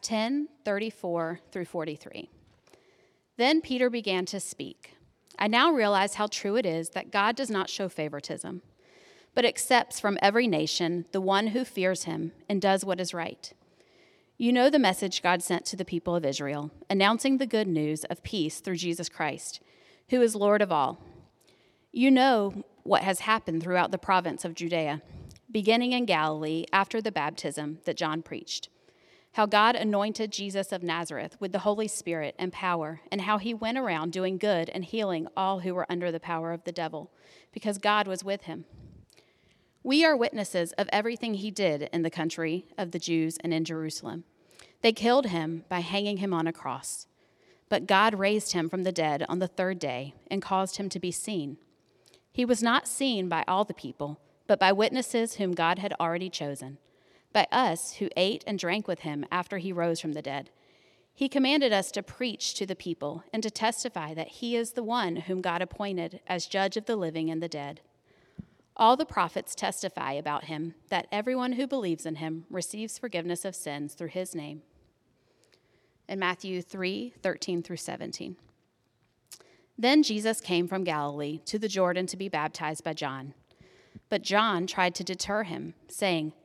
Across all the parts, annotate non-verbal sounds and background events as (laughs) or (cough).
10 34 through 43. Then Peter began to speak. I now realize how true it is that God does not show favoritism, but accepts from every nation the one who fears him and does what is right. You know the message God sent to the people of Israel, announcing the good news of peace through Jesus Christ, who is Lord of all. You know what has happened throughout the province of Judea, beginning in Galilee after the baptism that John preached how God anointed Jesus of Nazareth with the Holy Spirit and power, and how he went around doing good and healing all who were under the power of the devil, because God was with him. We are witnesses of everything he did in the country of the Jews and in Jerusalem. They killed him by hanging him on a cross, but God raised him from the dead on the third day and caused him to be seen. He was not seen by all the people, but by witnesses whom God had already chosen by us who ate and drank with him after he rose from the dead. He commanded us to preach to the people and to testify that he is the one whom God appointed as judge of the living and the dead. All the prophets testify about him that everyone who believes in him receives forgiveness of sins through his name. In Matthew 3 13 through 17. Then Jesus came from Galilee to the Jordan to be baptized by John. But John tried to deter him, saying,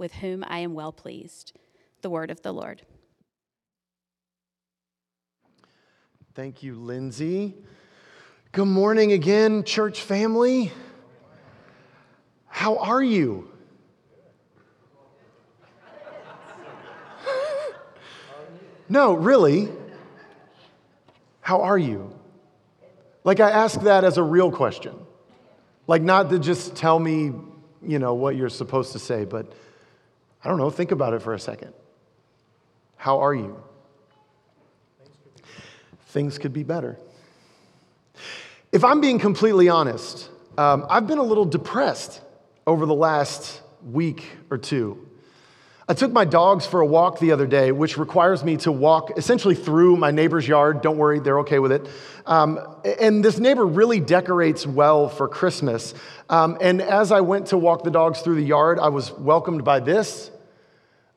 with whom I am well pleased. The word of the Lord. Thank you, Lindsay. Good morning again, church family. How are you? no, really. How are you? Like, I ask that as a real question. Like, not to just tell me, you know, what you're supposed to say, but I don't know, think about it for a second. How are you? Things could be better. If I'm being completely honest, um, I've been a little depressed over the last week or two. I took my dogs for a walk the other day, which requires me to walk essentially through my neighbor's yard. Don't worry, they're okay with it. Um, and this neighbor really decorates well for Christmas. Um, and as I went to walk the dogs through the yard, I was welcomed by this,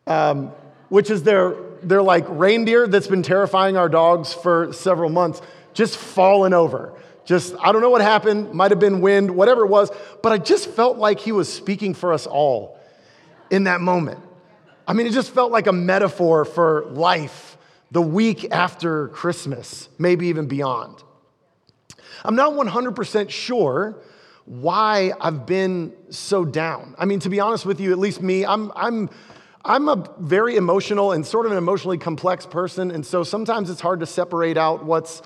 um, which is their, their like reindeer that's been terrifying our dogs for several months, just falling over. Just, I don't know what happened, might have been wind, whatever it was, but I just felt like he was speaking for us all in that moment. I mean, it just felt like a metaphor for life the week after Christmas, maybe even beyond. I'm not 100% sure why I've been so down. I mean, to be honest with you, at least me, I'm, I'm, I'm a very emotional and sort of an emotionally complex person. And so sometimes it's hard to separate out what's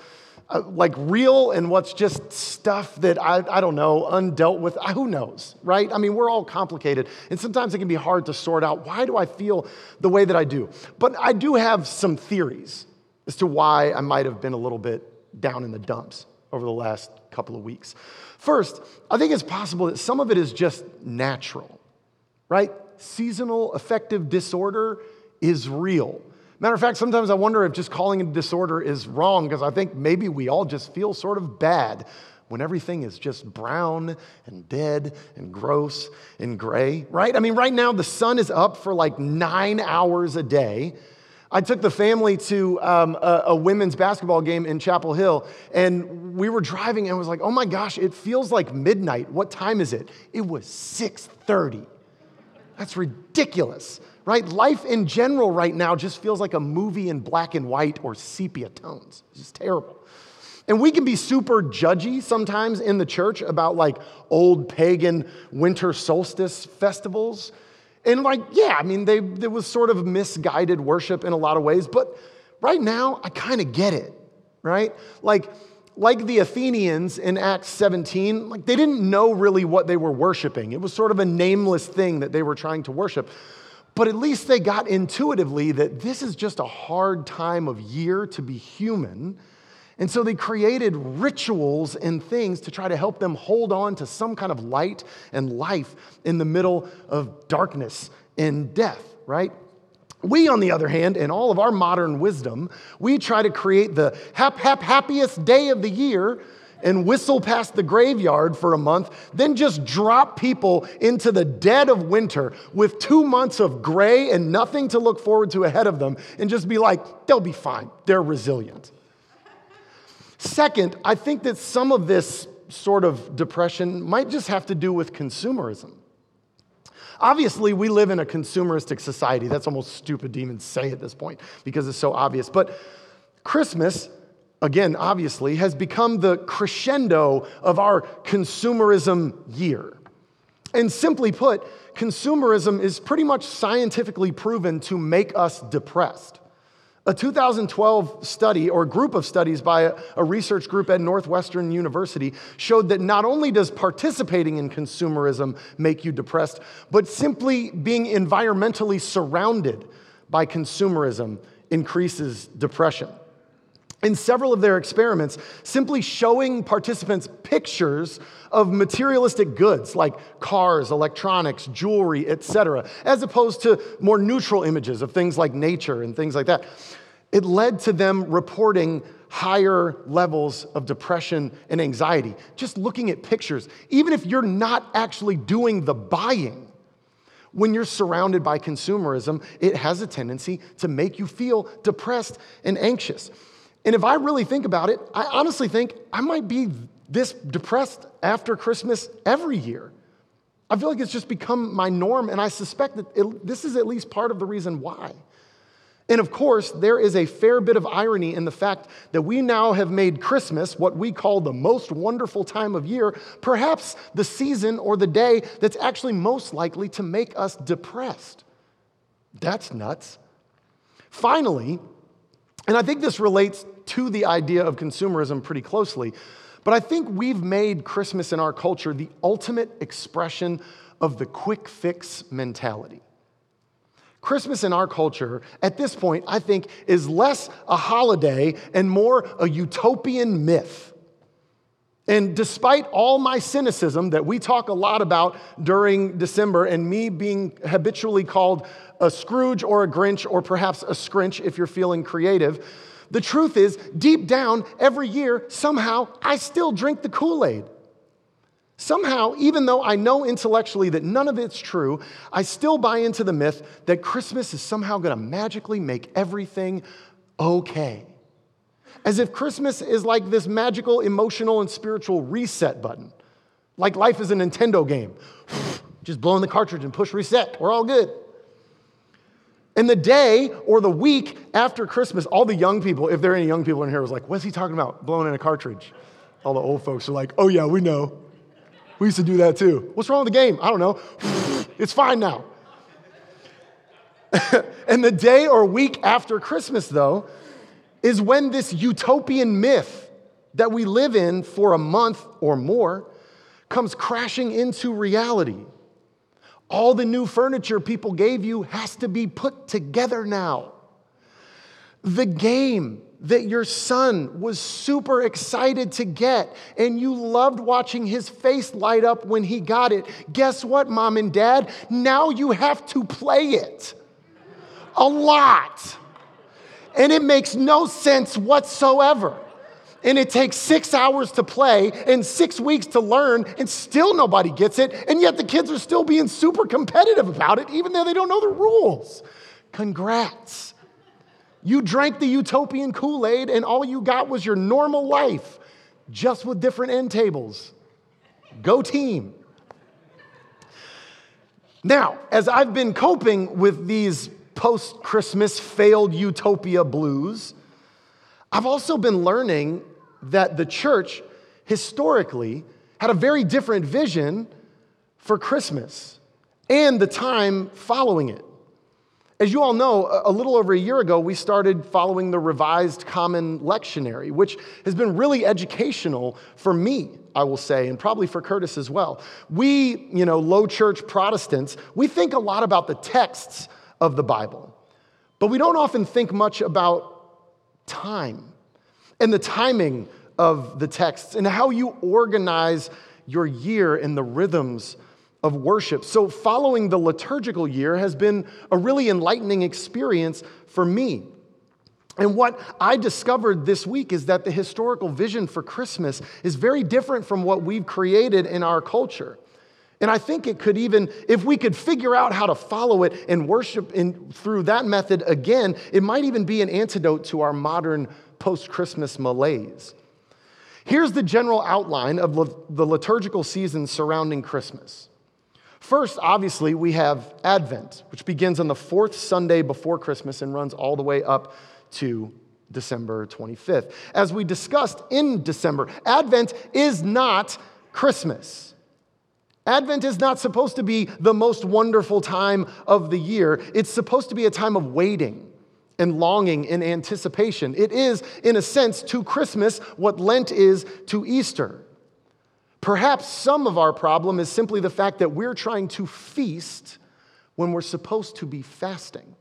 uh, like real and what's just stuff that I, I don't know, undealt with. Who knows, right? I mean, we're all complicated. And sometimes it can be hard to sort out why do I feel the way that I do? But I do have some theories as to why I might have been a little bit down in the dumps over the last couple of weeks. First, I think it's possible that some of it is just natural, right? Seasonal affective disorder is real. Matter of fact, sometimes I wonder if just calling it disorder is wrong because I think maybe we all just feel sort of bad when everything is just brown and dead and gross and gray, right? I mean, right now the sun is up for like nine hours a day. I took the family to um, a, a, women's basketball game in Chapel Hill, and we were driving, and I was like, "Oh my gosh, it feels like midnight. What time is it?" It was 6:30. That's ridiculous right? Life in general right now just feels like a movie in black and white or sepia tones. It's just terrible. And we can be super judgy sometimes in the church about like old pagan winter solstice festivals. And like, yeah, I mean, they, there was sort of misguided worship in a lot of ways, but right now I kind of get it, right? Like, like the Athenians in Acts 17, like they didn't know really what they were worshiping. It was sort of a nameless thing that they were trying to worship. But at least they got intuitively that this is just a hard time of year to be human. And so they created rituals and things to try to help them hold on to some kind of light and life in the middle of darkness and death, right? We, on the other hand, in all of our modern wisdom, we try to create the hap, hap, happiest day of the year and whistle past the graveyard for a month, then just drop people into the dead of winter with two months of gray and nothing to look forward to ahead of them, and just be like, they'll be fine. They're resilient. Second, I think that some of this sort of depression might just have to do with consumerism. Obviously, we live in a consumeristic society. That's almost stupid to even say at this point because it's so obvious. But Christmas, again, obviously, has become the crescendo of our consumerism year. And simply put, consumerism is pretty much scientifically proven to make us depressed. A 2012 study or group of studies by a, research group at Northwestern University showed that not only does participating in consumerism make you depressed, but simply being environmentally surrounded by consumerism increases depression. In several of their experiments, simply showing participants pictures of materialistic goods like cars, electronics, jewelry, etc., as opposed to more neutral images of things like nature and things like that, it led to them reporting higher levels of depression and anxiety. Just looking at pictures, even if you're not actually doing the buying, when you're surrounded by consumerism, it has a tendency to make you feel depressed and anxious. And if I really think about it, I honestly think I might be this depressed after Christmas every year. I feel like it's just become my norm, and I suspect that it, this is at least part of the reason why. And of course, there is a fair bit of irony in the fact that we now have made Christmas, what we call the most wonderful time of year, perhaps the season or the day that's actually most likely to make us depressed. That's nuts. Finally, and I think this relates to the idea of consumerism pretty closely, but I think we've made Christmas in our culture the ultimate expression of the quick fix mentality. Christmas in our culture, at this point, I think, is less a holiday and more a utopian myth. And despite all my cynicism that we talk a lot about during December, and me being habitually called a Scrooge or a Grinch or perhaps a Scrinch if you're feeling creative, the truth is, deep down, every year, somehow, I still drink the Kool Aid. Somehow, even though I know intellectually that none of it's true, I still buy into the myth that Christmas is somehow going to magically make everything okay. As if Christmas is like this magical emotional and spiritual reset button, like life is a Nintendo game. (sighs) Just blow in the cartridge and push reset. We're all good. And the day or the week after Christmas, all the young people, if there are any young people in here, was like, what's he talking about? Blowing in a cartridge. All the old folks are like, oh yeah, we know. We used to do that too. What's wrong with the game? I don't know. (laughs) it's fine now. (laughs) and the day or week after Christmas, though, is when this utopian myth that we live in for a month or more comes crashing into reality. All the new furniture people gave you has to be put together now. The game that your son was super excited to get and you loved watching his face light up when he got it. Guess what, mom and dad? Now you have to play it a lot. And it makes no sense whatsoever. And it takes six hours to play and six weeks to learn, and still nobody gets it. And yet the kids are still being super competitive about it, even though they don't know the rules. Congrats. You drank the utopian Kool Aid, and all you got was your normal life, just with different end tables. Go team. Now, as I've been coping with these post Christmas failed utopia blues, I've also been learning that the church historically had a very different vision for Christmas and the time following it. As you all know, a little over a year ago, we started following the Revised Common Lectionary, which has been really educational for me, I will say, and probably for Curtis as well. We, you know, low church Protestants, we think a lot about the texts of the Bible. But we don't often think much about time and the timing of the texts and how you organize your year in the rhythms of worship. So, following the liturgical year has been a really enlightening experience for me. And what I discovered this week is that the historical vision for Christmas is very different from what we've created in our culture. And I think it could even, if we could figure out how to follow it and worship in, through that method again, it might even be an antidote to our modern post Christmas malaise. Here's the general outline of the liturgical season surrounding Christmas. First, obviously, we have Advent, which begins on the fourth Sunday before Christmas and runs all the way up to December 25th. As we discussed in December, Advent is not Christmas. Advent is not supposed to be the most wonderful time of the year. It's supposed to be a time of waiting and longing and anticipation. It is, in a sense, to Christmas what Lent is to Easter. Perhaps some of our problem is simply the fact that we're trying to feast when we're supposed to be fasting.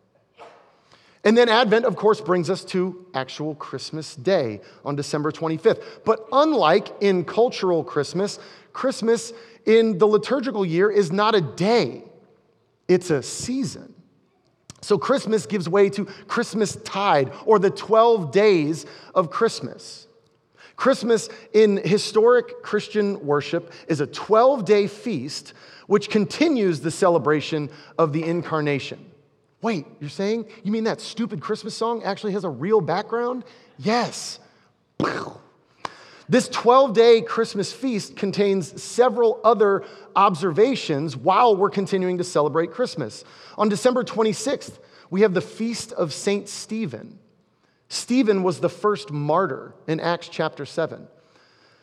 And then Advent, of course, brings us to actual Christmas Day on December 25th. But unlike in cultural Christmas, Christmas in the liturgical year is not a day, it's a season. So Christmas gives way to Christmas tide or the 12 days of Christmas. Christmas in historic Christian worship is a 12 day feast which continues the celebration of the incarnation. Wait, you're saying? You mean that stupid Christmas song actually has a real background? Yes. This 12 day Christmas feast contains several other observations while we're continuing to celebrate Christmas. On December 26th, we have the Feast of St. Stephen. Stephen was the first martyr in Acts chapter 7.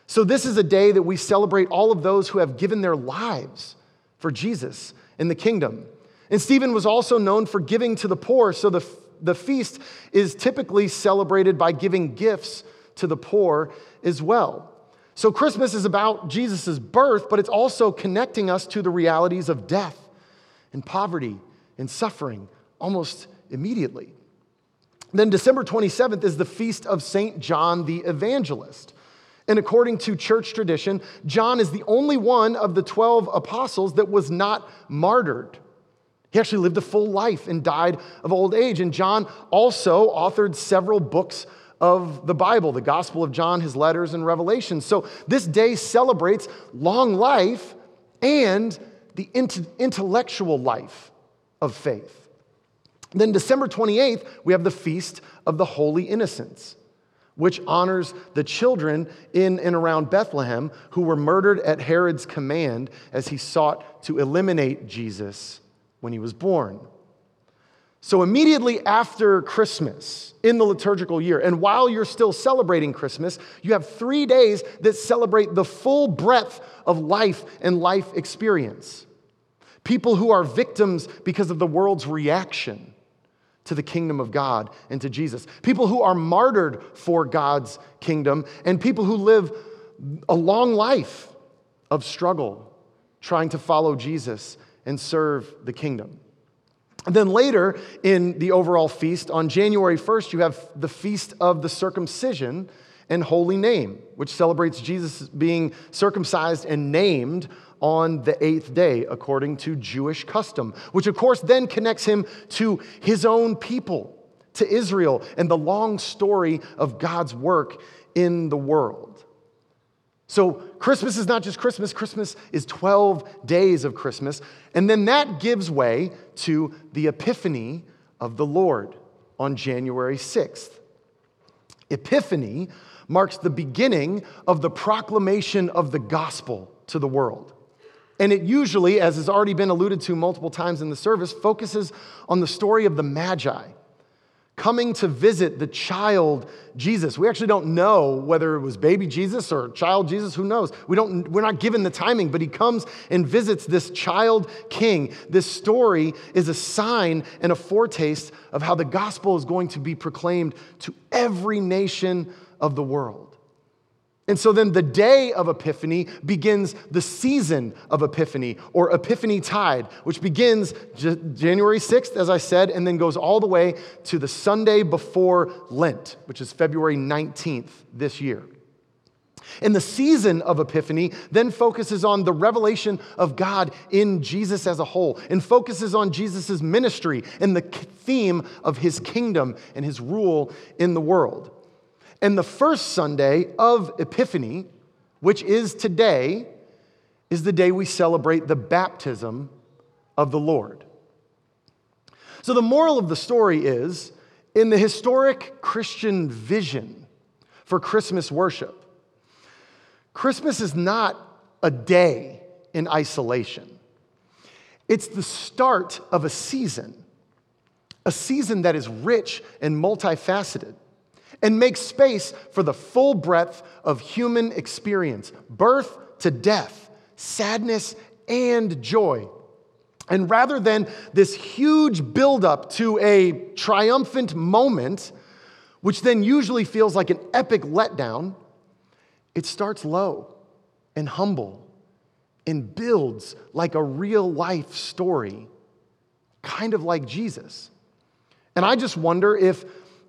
So, this is a day that we celebrate all of those who have given their lives for Jesus in the kingdom. And Stephen was also known for giving to the poor, so the, the feast is typically celebrated by giving gifts to the poor as well. So Christmas is about Jesus' birth, but it's also connecting us to the realities of death and poverty and suffering almost immediately. Then December 27th is the feast of St. John the Evangelist. And according to church tradition, John is the only one of the 12 apostles that was not martyred. He actually lived a full life and died of old age. And John also authored several books of the Bible the Gospel of John, his letters, and Revelations. So this day celebrates long life and the intellectual life of faith. Then, December 28th, we have the Feast of the Holy Innocents, which honors the children in and around Bethlehem who were murdered at Herod's command as he sought to eliminate Jesus when he was born. So, immediately after Christmas in the liturgical year, and while you're still celebrating Christmas, you have three days that celebrate the full breadth of life and life experience. People who are victims because of the world's reaction to the kingdom of God and to Jesus. People who are martyred for God's kingdom, and people who live a long life of struggle trying to follow Jesus and serve the kingdom. And then later in the overall feast, on January 1st, you have the Feast of the Circumcision and Holy Name, which celebrates Jesus being circumcised and named on the eighth day, according to Jewish custom, which of course then connects him to his own people, to Israel, and the long story of God's work in the world. So, Christmas is not just Christmas, Christmas is 12 days of Christmas. And then that gives way to the Epiphany of the Lord on January 6th. Epiphany marks the beginning of the proclamation of the gospel to the world. And it usually, as has already been alluded to multiple times in the service, focuses on the story of the Magi coming to visit the child Jesus. We actually don't know whether it was baby Jesus or child Jesus, who knows? We don't, we're not given the timing, but he comes and visits this child king. This story is a sign and a foretaste of how the gospel is going to be proclaimed to every nation of the world. And so then the day of Epiphany begins the season of Epiphany or Epiphany Tide, which begins J- January 6th, as I said, and then goes all the way to the Sunday before Lent, which is February 19th this year. And the season of Epiphany then focuses on the revelation of God in Jesus as a whole and focuses on Jesus' ministry and the theme of his kingdom and his rule in the world. And the first Sunday of Epiphany, which is today, is the day we celebrate the baptism of the Lord. So, the moral of the story is in the historic Christian vision for Christmas worship, Christmas is not a day in isolation, it's the start of a season, a season that is rich and multifaceted and make space for the full breadth of human experience birth to death, sadness and joy. And rather than this huge buildup to a triumphant moment, which then usually feels like an epic letdown, it starts low and humble and builds like a real life story, kind of like Jesus. And I just wonder if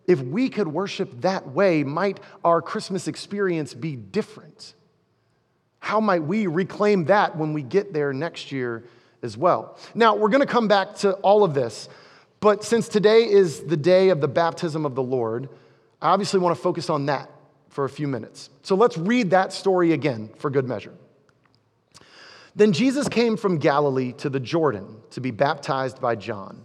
if we could worship that way, might our Christmas experience be different? How might we reclaim that when we get there next year as well? Now, we're going to come back to all of this, but since today is the day of the baptism of the Lord, I obviously want to focus on that for a few minutes. So let's read that story again for good measure. Then Jesus came from Galilee to the Jordan to be baptized by John.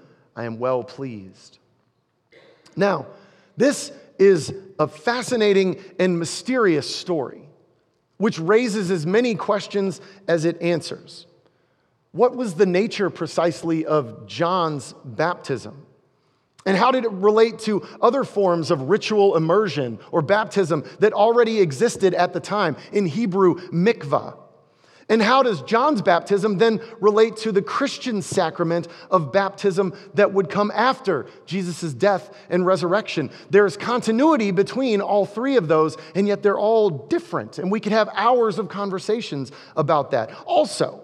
I am well pleased. Now, this is a fascinating and mysterious story, which raises as many questions as it answers. What was the nature precisely of John's baptism? And how did it relate to other forms of ritual immersion or baptism that already existed at the time? In Hebrew, mikvah. And how does John's baptism then relate to the Christian sacrament of baptism that would come after Jesus' death and resurrection? There is continuity between all three of those, and yet they're all different. And we could have hours of conversations about that. Also,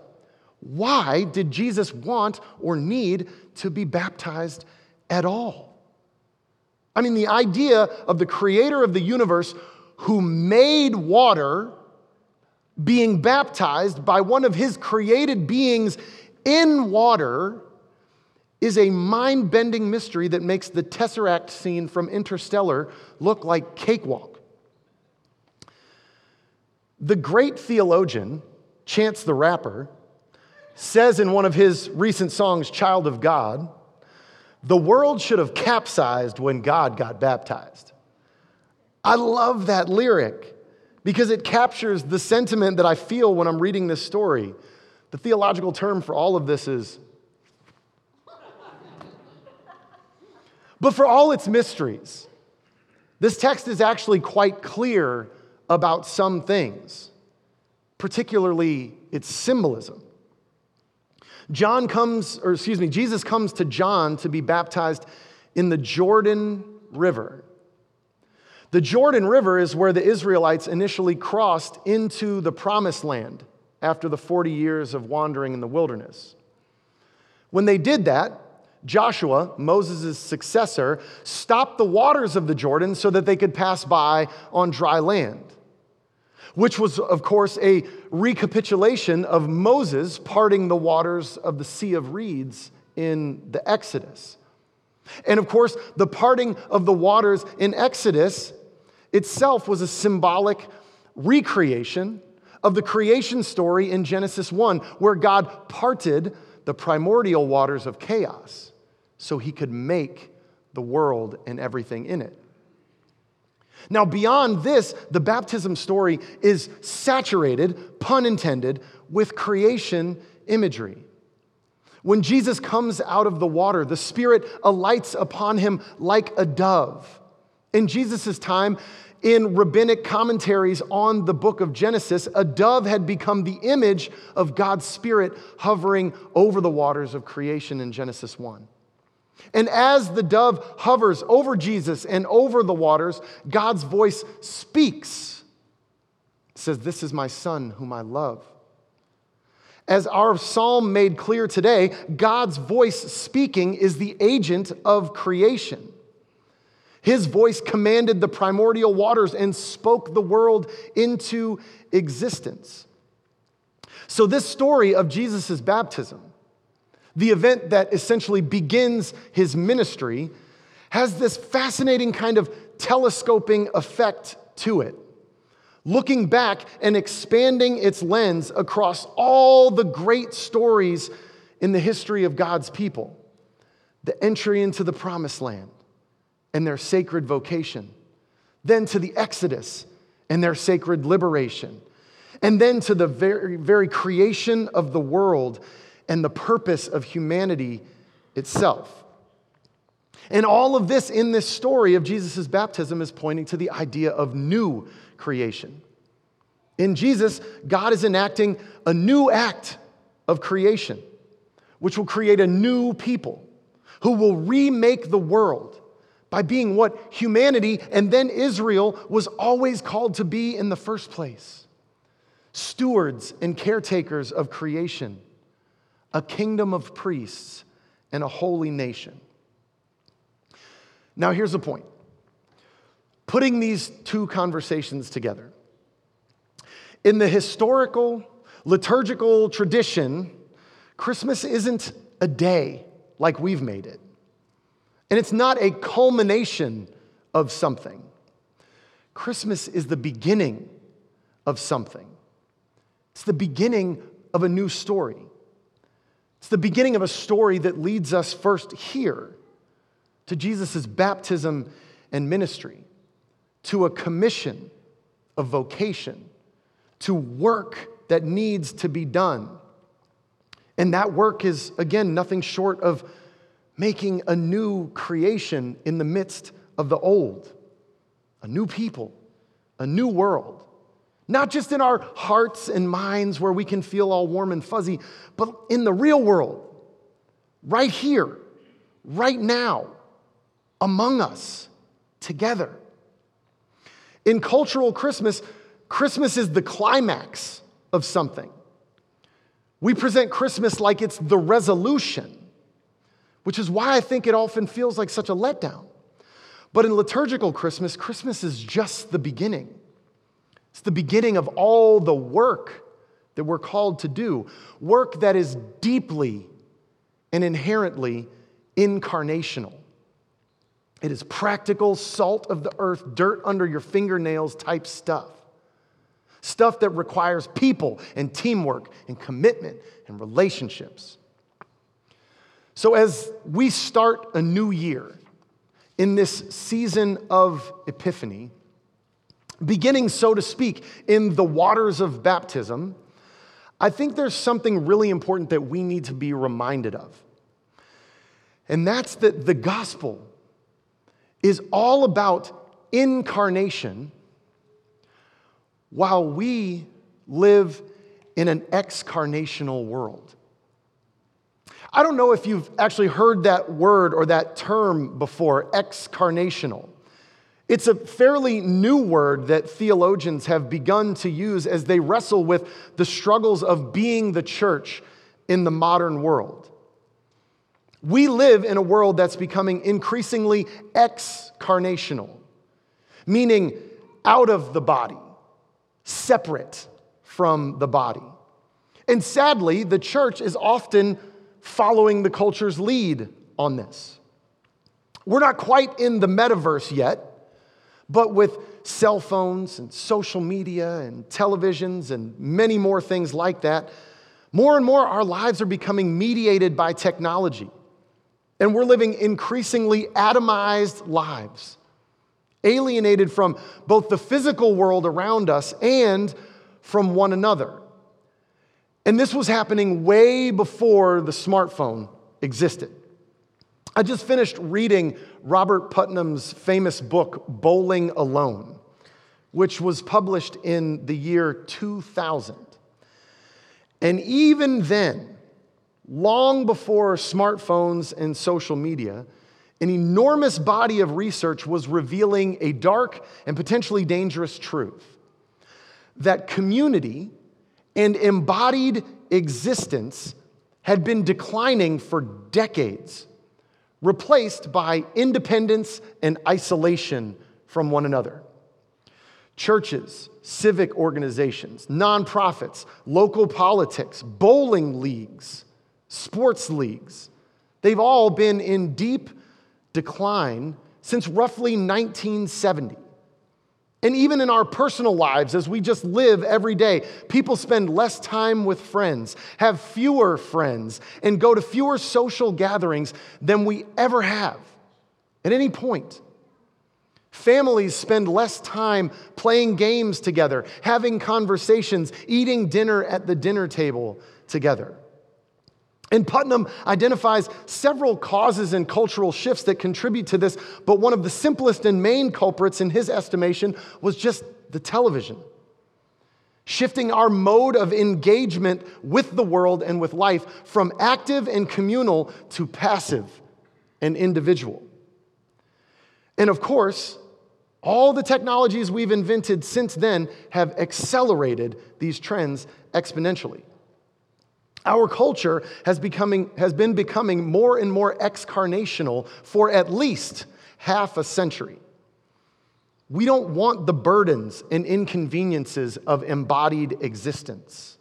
why did Jesus want or need to be baptized at all? I mean, the idea of the creator of the universe who made water being baptized by one of his created beings in water is a mind bending mystery that makes the Tesseract scene from Interstellar look like cakewalk. The great theologian, Chance the Rapper, says in one of his recent songs, Child of God, the world should have capsized when God got baptized. I love that lyric because it captures the sentiment that I feel when I'm reading this story. The theological term for all of this is. but for all its mysteries, this text is actually quite clear about some things, particularly its symbolism. John comes, or excuse me, Jesus comes to John to be baptized in the Jordan River. The Jordan River is where the Israelites initially crossed into the promised land after the 40 years of wandering in the wilderness. When they did that, Joshua, Moses' successor, stopped the waters of the Jordan so that they could pass by on dry land, which was, of course, a recapitulation of Moses parting the waters of the Sea of Reeds in the Exodus. And of course, the parting of the waters in Exodus itself was a symbolic recreation of the creation story in Genesis 1, where God parted the primordial waters of chaos so he could make the world and everything in it. Now, beyond this, the baptism story is saturated, pun intended, with creation imagery. When Jesus comes out of the water, the Spirit alights upon him like a dove. In Jesus' time, in rabbinic commentaries on the book of Genesis, a dove had become the image of God's Spirit hovering over the waters of creation in Genesis 1. And as the dove hovers over Jesus and over the waters, God's voice speaks. Says, This is my son whom I love. As our psalm made clear today, God's voice speaking is the agent of creation. His voice commanded the primordial waters and spoke the world into existence. So, this story of Jesus' baptism, the event that essentially begins his ministry, has this fascinating kind of telescoping effect to it. Looking back and expanding its lens across all the great stories in the history of God's people the entry into the promised land, and their sacred vocation, then to the Exodus and their sacred liberation, and then to the very, very creation of the world and the purpose of humanity itself. And all of this in this story of Jesus' baptism is pointing to the idea of new creation. In Jesus, God is enacting a new act of creation, which will create a new people who will remake the world by being what humanity and then Israel was always called to be in the first place stewards and caretakers of creation, a kingdom of priests, and a holy nation. Now, here's the point putting these two conversations together. In the historical, liturgical tradition, Christmas isn't a day like we've made it. And it's not a culmination of something. Christmas is the beginning of something. It's the beginning of a new story. It's the beginning of a story that leads us first here to Jesus' baptism and ministry, to a commission of vocation, to work that needs to be done. And that work is, again, nothing short of making a new creation in the midst of the old, a new people, a new world. Not just in our hearts and minds where we can feel all warm and fuzzy, but in the real world, right here, right now, among us, together. In cultural Christmas, Christmas is the climax of something. We present Christmas like it's the resolution which is why I think it often feels like such a letdown. But in liturgical Christmas, Christmas is just the beginning. It's the beginning of all the work that we're called to do, work that is deeply and inherently incarnational. It is practical, salt of the earth, dirt under your fingernails type stuff. Stuff that requires people and teamwork and commitment and relationships. So, as we start a new year in this season of Epiphany, beginning, so to speak, in the waters of baptism, I think there's something really important that we need to be reminded of. And that's that the gospel is all about incarnation while we live in an excarnational world. I don't know if you've actually heard that word or that term before, excarnational. It's a fairly new word that theologians have begun to use as they wrestle with the struggles of being the church in the modern world. We live in a world that's becoming increasingly excarnational, meaning out of the body, separate from the body. And sadly, the church is often following the culture's lead on this. We're not quite in the metaverse yet, but with cell phones and social media and televisions and many more things like that, more and more our lives are becoming mediated by technology. And we're living increasingly atomized lives, alienated from both the physical world around us and from one another. And this was happening way before the smartphone existed. I just finished reading Robert Putnam's famous book, Bowling Alone, which was published in the year 2000. And even then, long before smartphones and social media, an enormous body of research was revealing a dark and potentially dangerous truth that community and embodied existence had been declining for decades, replaced by independence and isolation from one another. Churches, civic organizations, nonprofits, local politics, bowling leagues, sports leagues, they've all been in deep decline since roughly 1970. And even in our personal lives, as we just live every day, people spend less time with friends, have fewer friends, and go to fewer social gatherings than we ever have at any point. Families spend less time playing games together, having conversations, eating dinner at the dinner table together. And Putnam identifies several causes and cultural shifts that contribute to this, but one of the simplest and main culprits, in his estimation, was just the television. Shifting our mode of engagement with the world and with life from active and communal to passive and individual. And of course, all the technologies we've invented since then have accelerated these trends exponentially. Our culture has, becoming, has been becoming more and more excarnational for at least half a century. We don't want the burdens and inconveniences of embodied existence.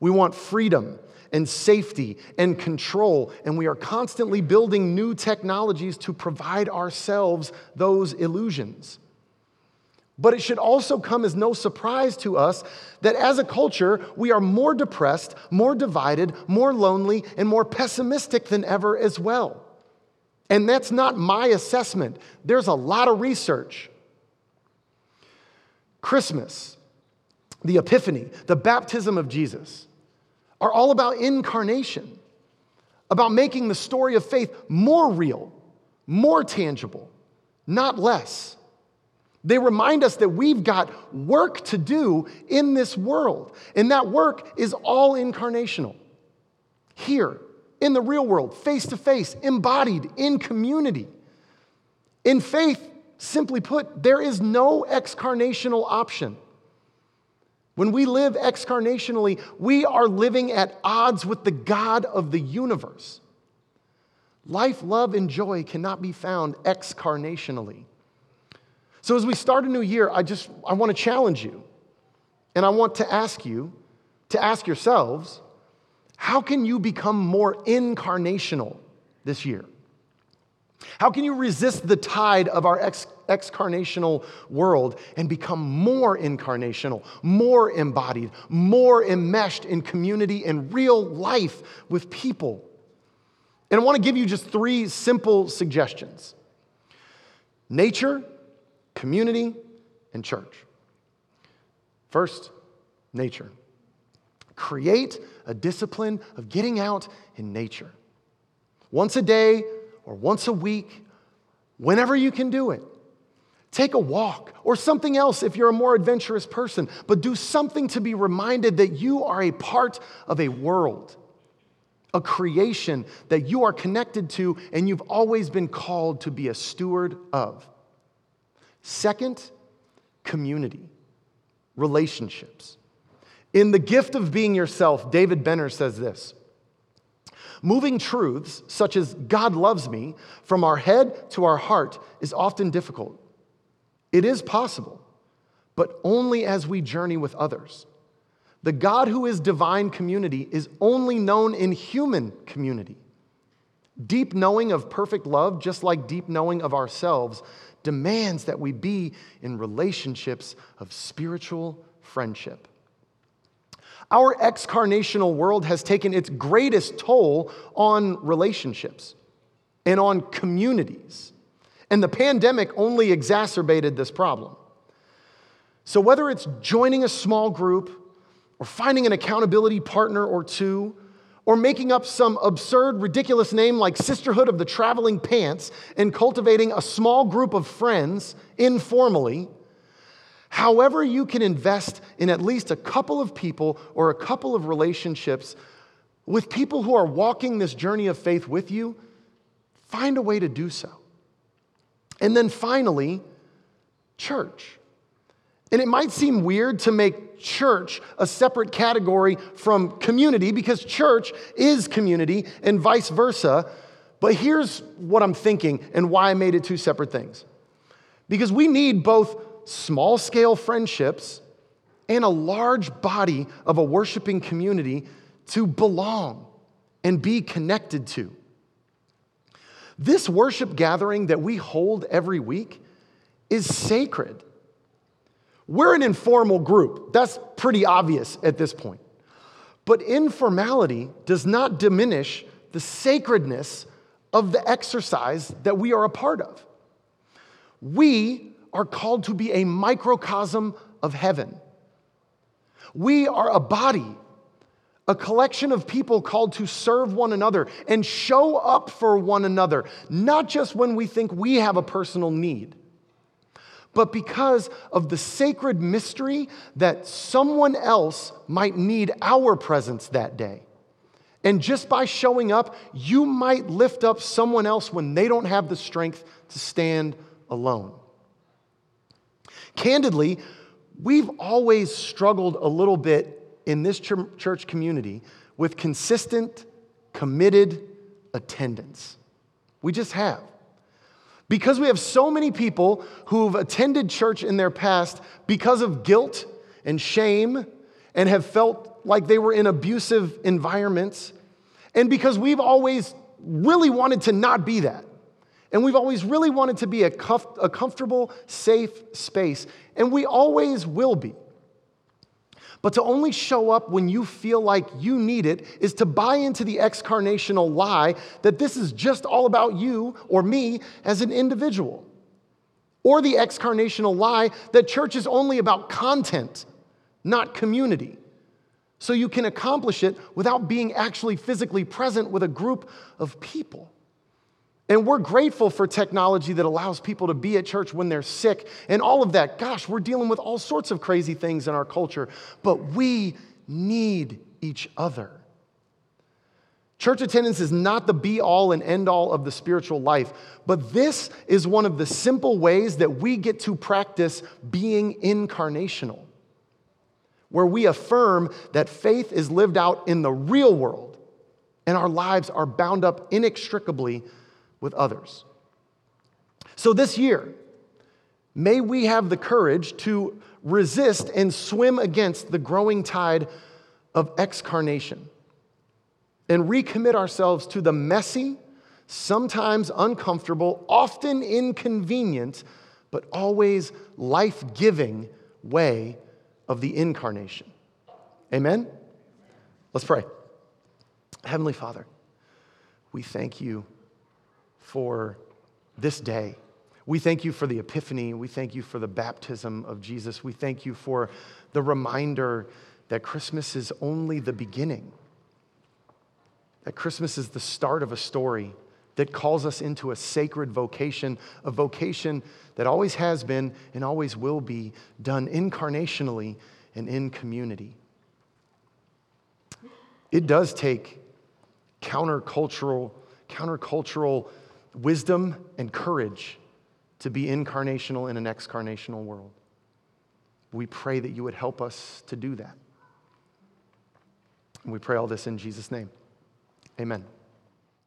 We want freedom and safety and control, and we are constantly building new technologies to provide ourselves those illusions. But it should also come as no surprise to us that as a culture, we are more depressed, more divided, more lonely, and more pessimistic than ever as well. And that's not my assessment, there's a lot of research. Christmas, the Epiphany, the baptism of Jesus are all about incarnation, about making the story of faith more real, more tangible, not less. They remind us that we've got work to do in this world, and that work is all incarnational. Here, in the real world, face to face, embodied in community. In faith, simply put, there is no excarnational option. When we live excarnationally, we are living at odds with the God of the universe. Life, love, and joy cannot be found excarnationally. So as we start a new year, I just I want to challenge you. And I want to ask you to ask yourselves, how can you become more incarnational this year? How can you resist the tide of our ex- excarnational world and become more incarnational, more embodied, more enmeshed in community and real life with people? And I want to give you just three simple suggestions nature, community, and church. First, nature. Create a discipline of getting out in nature. Once a day, or once a week, whenever you can do it. Take a walk or something else if you're a more adventurous person, but do something to be reminded that you are a part of a world, a creation that you are connected to and you've always been called to be a steward of. Second, community, relationships. In The Gift of Being Yourself, David Benner says this Moving truths, such as God loves me, from our head to our heart is often difficult. It is possible, but only as we journey with others. The God who is divine community is only known in human community. Deep knowing of perfect love, just like deep knowing of ourselves, demands that we be in relationships of spiritual friendship. Our excarnational world has taken its greatest toll on relationships and on communities. And the pandemic only exacerbated this problem. So, whether it's joining a small group, or finding an accountability partner or two, or making up some absurd, ridiculous name like Sisterhood of the Traveling Pants and cultivating a small group of friends informally, however, you can invest in at least a couple of people or a couple of relationships with people who are walking this journey of faith with you, find a way to do so. And then finally, church. And it might seem weird to make church a separate category from community because church is community and vice versa. But here's what I'm thinking and why I made it two separate things. Because we need both small scale friendships and a large body of a worshiping community to belong and be connected to. This worship gathering that we hold every week is sacred. We're an informal group. That's pretty obvious at this point. But informality does not diminish the sacredness of the exercise that we are a part of. We are called to be a microcosm of heaven. We are a body, a collection of people called to serve one another and show up for one another, not just when we think we have a personal need but because of the sacred mystery that someone else might need our presence that day. And just by showing up, you might lift up someone else when they don't have the strength to stand alone. Candidly, we've always struggled a little bit in this church community with consistent, committed attendance. We just have. Because we have so many people who've attended church in their past because of guilt and shame and have felt like they were in abusive environments, and because we've always really wanted to not be that. And we've always really wanted to be a, a comfortable, safe space, and we always will be. But to only show up when you feel like you need it is to buy into the excarnational lie that this is just all about you or me as an individual. Or the excarnational lie that church is only about content, not community. So you can accomplish it without being actually physically present with a group of people. And we're grateful for technology that allows people to be at church when they're sick and all of that. Gosh, we're dealing with all sorts of crazy things in our culture, but we need each other. Church attendance is not the be all and end all of the spiritual life, but this is one of the simple ways that we get to practice being incarnational, where we affirm that faith is lived out in the real world and our lives are bound up inextricably with others. So this year, may we have the courage to resist and swim against the growing tide of excarnation and recommit ourselves to the messy, sometimes uncomfortable, often inconvenient, but always life giving way of the incarnation. Amen? Let's pray. Heavenly Father, we thank you for this day. We thank you for the epiphany. We thank you for the baptism of Jesus. We thank you for the reminder that Christmas is only the beginning, that Christmas is the start of a story that calls us into a sacred vocation, a vocation that always has been and always will be done incarnationally and in community. It does take countercultural, countercultural wisdom and courage to be incarnational in an excarnational world. We pray that you would help us to do that. And we pray all this in Jesus' name. Amen.